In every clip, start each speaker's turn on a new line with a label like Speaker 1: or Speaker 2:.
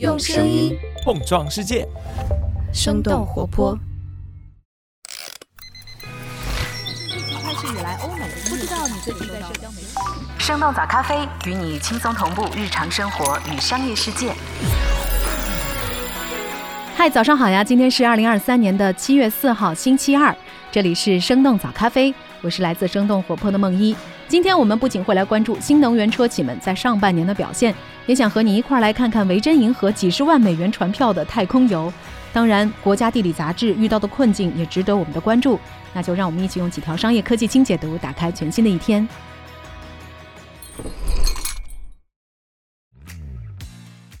Speaker 1: 用声音
Speaker 2: 碰撞世界，
Speaker 1: 生动活泼。
Speaker 3: 疫情开始以来，欧美不知道你最近在社交媒体。
Speaker 4: 生动早咖啡与你轻松同步日常生活与商业世界。
Speaker 3: 嗨，早上好呀！今天是二零二三年的七月四号，星期二。这里是生动早咖啡，我是来自生动活泼的梦一。今天我们不仅会来关注新能源车企们在上半年的表现，也想和你一块儿来看看维珍银河几十万美元船票的太空游。当然，国家地理杂志遇到的困境也值得我们的关注。那就让我们一起用几条商业科技轻解读，打开全新的一天。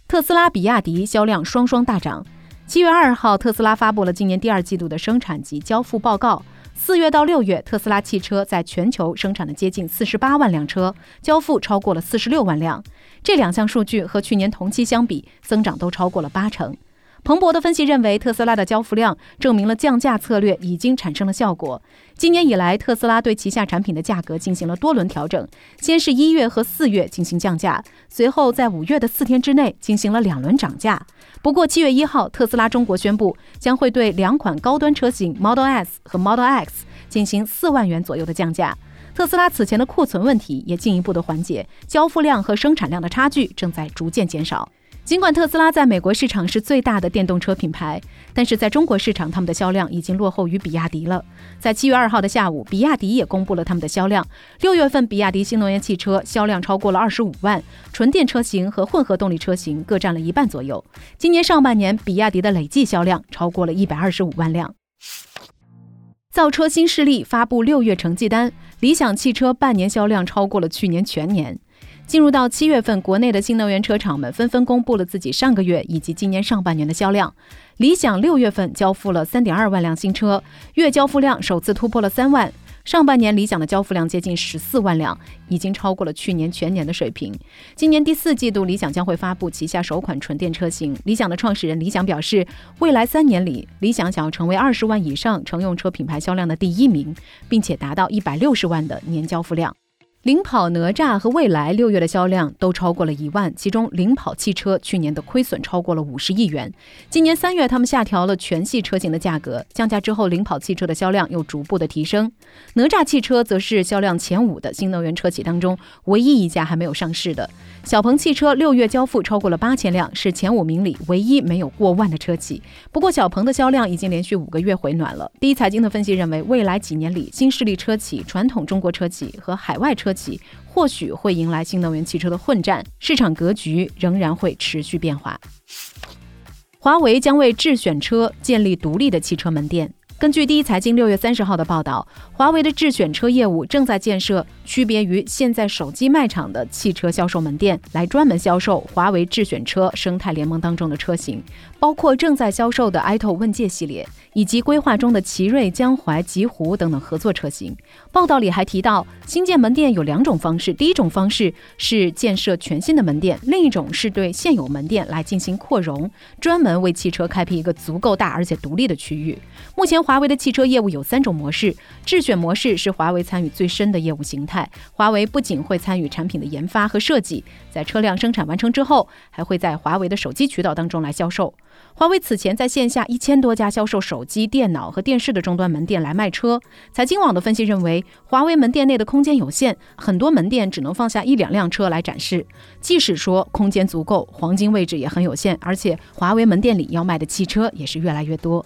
Speaker 3: 特斯拉、比亚迪销量双双大涨。七月二号，特斯拉发布了今年第二季度的生产及交付报告。四月到六月，特斯拉汽车在全球生产了接近四十八万辆车，交付超过了四十六万辆。这两项数据和去年同期相比，增长都超过了八成。彭博的分析认为，特斯拉的交付量证明了降价策略已经产生了效果。今年以来，特斯拉对旗下产品的价格进行了多轮调整，先是一月和四月进行降价，随后在五月的四天之内进行了两轮涨价。不过，七月一号，特斯拉中国宣布将会对两款高端车型 Model S 和 Model X 进行四万元左右的降价。特斯拉此前的库存问题也进一步的缓解，交付量和生产量的差距正在逐渐减少。尽管特斯拉在美国市场是最大的电动车品牌，但是在中国市场，他们的销量已经落后于比亚迪了。在七月二号的下午，比亚迪也公布了他们的销量。六月份，比亚迪新能源汽车销量超过了二十五万，纯电车型和混合动力车型各占了一半左右。今年上半年，比亚迪的累计销量超过了一百二十五万辆。造车新势力发布六月成绩单，理想汽车半年销量超过了去年全年。进入到七月份，国内的新能源车厂们纷纷公布了自己上个月以及今年上半年的销量。理想六月份交付了三点二万辆新车，月交付量首次突破了三万。上半年理想的交付量接近十四万辆，已经超过了去年全年的水平。今年第四季度，理想将会发布旗下首款纯电车型。理想的创始人李想表示，未来三年里，理想想要成为二十万以上乘用车品牌销量的第一名，并且达到一百六十万的年交付量。领跑哪吒和蔚来六月的销量都超过了一万，其中领跑汽车去年的亏损超过了五十亿元。今年三月，他们下调了全系车型的价格，降价之后，领跑汽车的销量又逐步的提升。哪吒汽车则是销量前五的新能源车企当中唯一一家还没有上市的。小鹏汽车六月交付超过了八千辆，是前五名里唯一没有过万的车企。不过，小鹏的销量已经连续五个月回暖了。第一财经的分析认为，未来几年里，新势力车企、传统中国车企和海外车企或许会迎来新能源汽车的混战，市场格局仍然会持续变化。华为将为智选车建立独立的汽车门店。根据第一财经六月三十号的报道，华为的智选车业务正在建设区别于现在手机卖场的汽车销售门店，来专门销售华为智选车生态联盟当中的车型，包括正在销售的 ito 问界系列，以及规划中的奇瑞、江淮、极狐等等合作车型。报道里还提到，新建门店有两种方式，第一种方式是建设全新的门店，另一种是对现有门店来进行扩容，专门为汽车开辟一个足够大而且独立的区域。目前，华为的汽车业务有三种模式。智选模式是华为参与最深的业务形态。华为不仅会参与产品的研发和设计，在车辆生产完成之后，还会在华为的手机渠道当中来销售。华为此前在线下一千多家销售手机、电脑和电视的终端门店来卖车。财经网的分析认为，华为门店内的空间有限，很多门店只能放下一两辆车来展示。即使说空间足够，黄金位置也很有限，而且华为门店里要卖的汽车也是越来越多。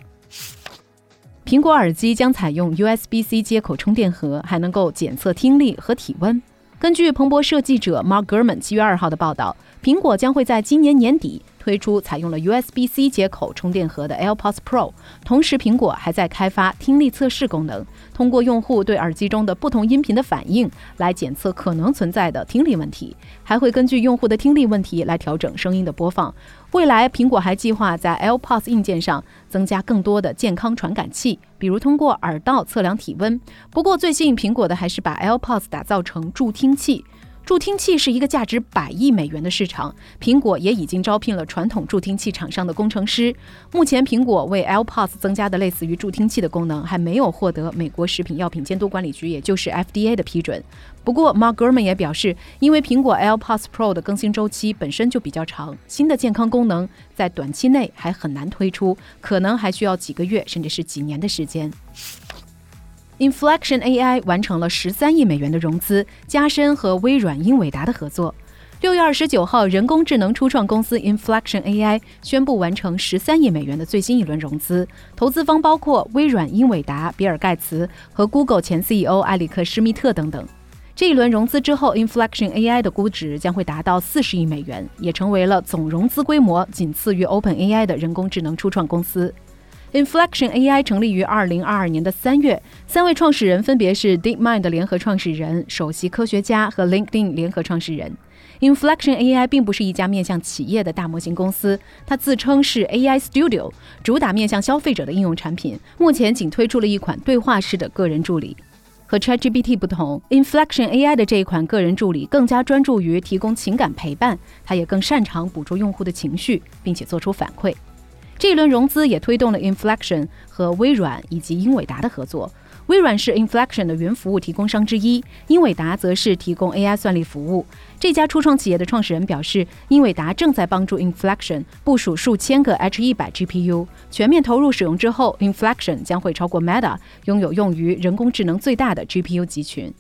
Speaker 3: 苹果耳机将采用 USB-C 接口充电盒，还能够检测听力和体温。根据彭博社记者 Mark Gurman 七月二号的报道，苹果将会在今年年底。推出采用了 USB-C 接口充电盒的 AirPods Pro，同时苹果还在开发听力测试功能，通过用户对耳机中的不同音频的反应来检测可能存在的听力问题，还会根据用户的听力问题来调整声音的播放。未来，苹果还计划在 AirPods 硬件上增加更多的健康传感器，比如通过耳道测量体温。不过，最吸引苹果的还是把 AirPods 打造成助听器。助听器是一个价值百亿美元的市场，苹果也已经招聘了传统助听器厂商的工程师。目前，苹果为 AirPods 增加的类似于助听器的功能还没有获得美国食品药品监督管理局，也就是 FDA 的批准。不过，Mark Gurman 也表示，因为苹果 AirPods Pro 的更新周期本身就比较长，新的健康功能在短期内还很难推出，可能还需要几个月甚至是几年的时间。Inflection AI 完成了十三亿美元的融资，加深和微软、英伟达的合作。六月二十九号，人工智能初创公司 Inflection AI 宣布完成十三亿美元的最新一轮融资，投资方包括微软、英伟达、比尔盖茨和 Google 前 CEO 埃里克施密特等等。这一轮融资之后，Inflection AI 的估值将会达到四十亿美元，也成为了总融资规模仅次于 OpenAI 的人工智能初创公司。Inflection AI 成立于二零二二年的三月，三位创始人分别是 DeepMind 联合创始人、首席科学家和 LinkedIn 联合创始人。Inflection AI 并不是一家面向企业的大模型公司，它自称是 AI Studio，主打面向消费者的应用产品。目前仅推出了一款对话式的个人助理。和 ChatGPT 不同，Inflection AI 的这一款个人助理更加专注于提供情感陪伴，它也更擅长捕捉用户的情绪，并且做出反馈。这一轮融资也推动了 Inflection 和微软以及英伟达的合作。微软是 Inflection 的云服务提供商之一，英伟达则是提供 AI 算力服务。这家初创企业的创始人表示，英伟达正在帮助 Inflection 部署数千个 H100 GPU，全面投入使用之后，Inflection 将会超过 Meta，拥有用于人工智能最大的 GPU 集群。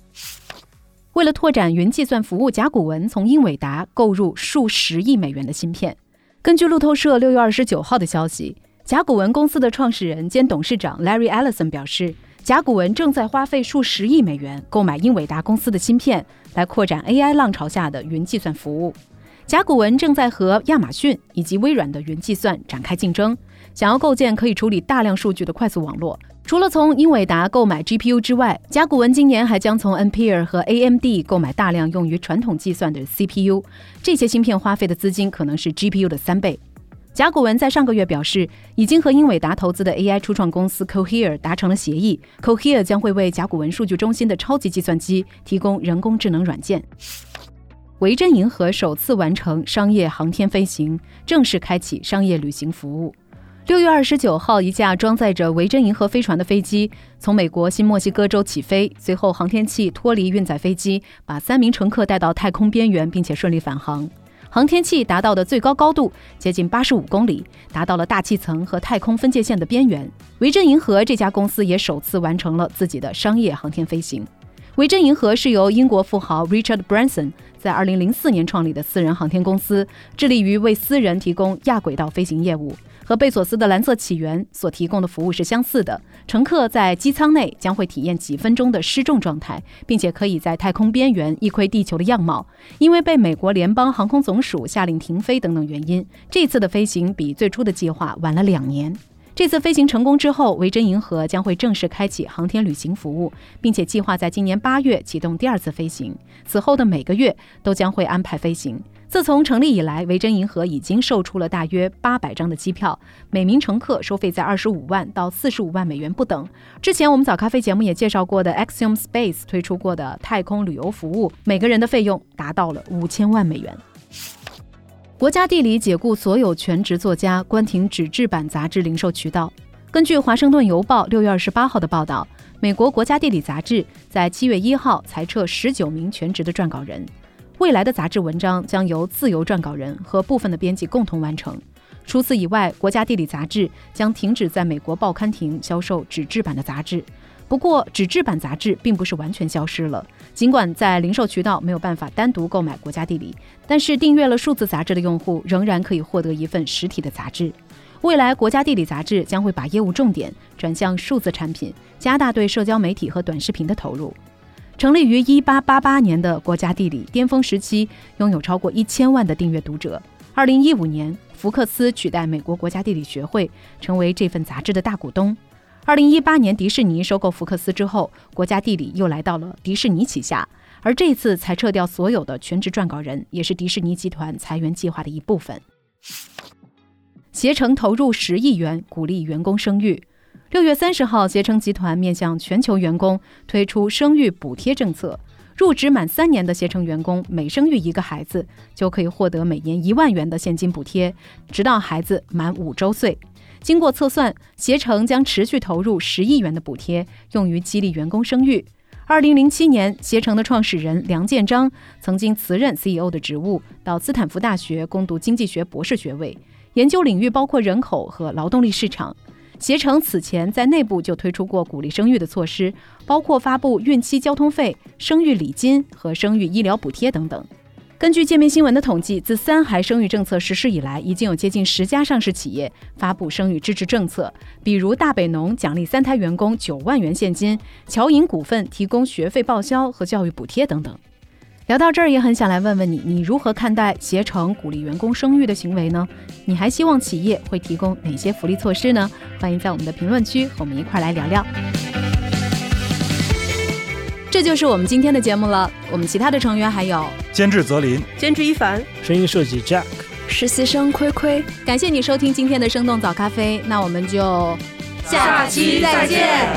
Speaker 3: 为了拓展云计算服务，甲骨文从英伟达购入数十亿美元的芯片。根据路透社六月二十九号的消息，甲骨文公司的创始人兼董事长 Larry Ellison 表示，甲骨文正在花费数十亿美元购买英伟达公司的芯片，来扩展 AI 浪潮下的云计算服务。甲骨文正在和亚马逊以及微软的云计算展开竞争，想要构建可以处理大量数据的快速网络。除了从英伟达购买 GPU 之外，甲骨文今年还将从 n p r 和 AMD 购买大量用于传统计算的 CPU。这些芯片花费的资金可能是 GPU 的三倍。甲骨文在上个月表示，已经和英伟达投资的 AI 初创公司 Cohere 达成了协议，Cohere 将会为甲骨文数据中心的超级计算机提供人工智能软件。维珍银河首次完成商业航天飞行，正式开启商业旅行服务。六月二十九号，一架装载着维珍银河飞船的飞机从美国新墨西哥州起飞，随后航天器脱离运载飞机，把三名乘客带到太空边缘，并且顺利返航。航天器达到的最高高度接近八十五公里，达到了大气层和太空分界线的边缘。维珍银河这家公司也首次完成了自己的商业航天飞行。维珍银河是由英国富豪 Richard Branson 在二零零四年创立的私人航天公司，致力于为私人提供亚轨道飞行业务。和贝索斯的蓝色起源所提供的服务是相似的。乘客在机舱内将会体验几分钟的失重状态，并且可以在太空边缘一窥地球的样貌。因为被美国联邦航空总署下令停飞等等原因，这次的飞行比最初的计划晚了两年。这次飞行成功之后，维珍银河将会正式开启航天旅行服务，并且计划在今年八月启动第二次飞行。此后的每个月都将会安排飞行。自从成立以来，维珍银河已经售出了大约八百张的机票，每名乘客收费在二十五万到四十五万美元不等。之前我们早咖啡节目也介绍过的 Axiom Space 推出过的太空旅游服务，每个人的费用达到了五千万美元。国家地理解雇所有全职作家，关停纸质版杂志零售渠道。根据《华盛顿邮报》六月二十八号的报道，美国国家地理杂志在七月一号裁撤十九名全职的撰稿人。未来的杂志文章将由自由撰稿人和部分的编辑共同完成。除此以外，国家地理杂志将停止在美国报刊亭销售纸质版的杂志。不过，纸质版杂志并不是完全消失了。尽管在零售渠道没有办法单独购买《国家地理》，但是订阅了数字杂志的用户仍然可以获得一份实体的杂志。未来，《国家地理》杂志将会把业务重点转向数字产品，加大对社交媒体和短视频的投入。成立于1888年的《国家地理》，巅峰时期拥有超过一千万的订阅读者。2015年，福克斯取代美国国家地理学会，成为这份杂志的大股东。二零一八年，迪士尼收购福克斯之后，国家地理又来到了迪士尼旗下。而这次裁撤掉所有的全职撰稿人，也是迪士尼集团裁员计划的一部分。携程投入十亿元鼓励员工生育。六月三十号，携程集团面向全球员工推出生育补贴政策。入职满三年的携程员工每生育一个孩子，就可以获得每年一万元的现金补贴，直到孩子满五周岁。经过测算，携程将持续投入十亿元的补贴，用于激励员工生育。二零零七年，携程的创始人梁建章曾经辞任 CEO 的职务，到斯坦福大学攻读经济学博士学位，研究领域包括人口和劳动力市场。携程此前在内部就推出过鼓励生育的措施，包括发布孕期交通费、生育礼金和生育医疗补贴等等。根据界面新闻的统计，自三孩生育政策实施以来，已经有接近十家上市企业发布生育支持政策，比如大北农奖励三胎员工九万元现金，侨银股份提供学费报销和教育补贴等等。聊到这儿，也很想来问问你，你如何看待携程鼓励员工生育的行为呢？你还希望企业会提供哪些福利措施呢？欢迎在我们的评论区和我们一块来聊聊。这就是我们今天的节目了。我们其他的成员还有
Speaker 2: 监制泽林、
Speaker 5: 监制一凡、
Speaker 6: 声音设计 Jack、
Speaker 5: 实习生亏亏。
Speaker 3: 感谢你收听今天的生动早咖啡，那我们就
Speaker 1: 下期再见。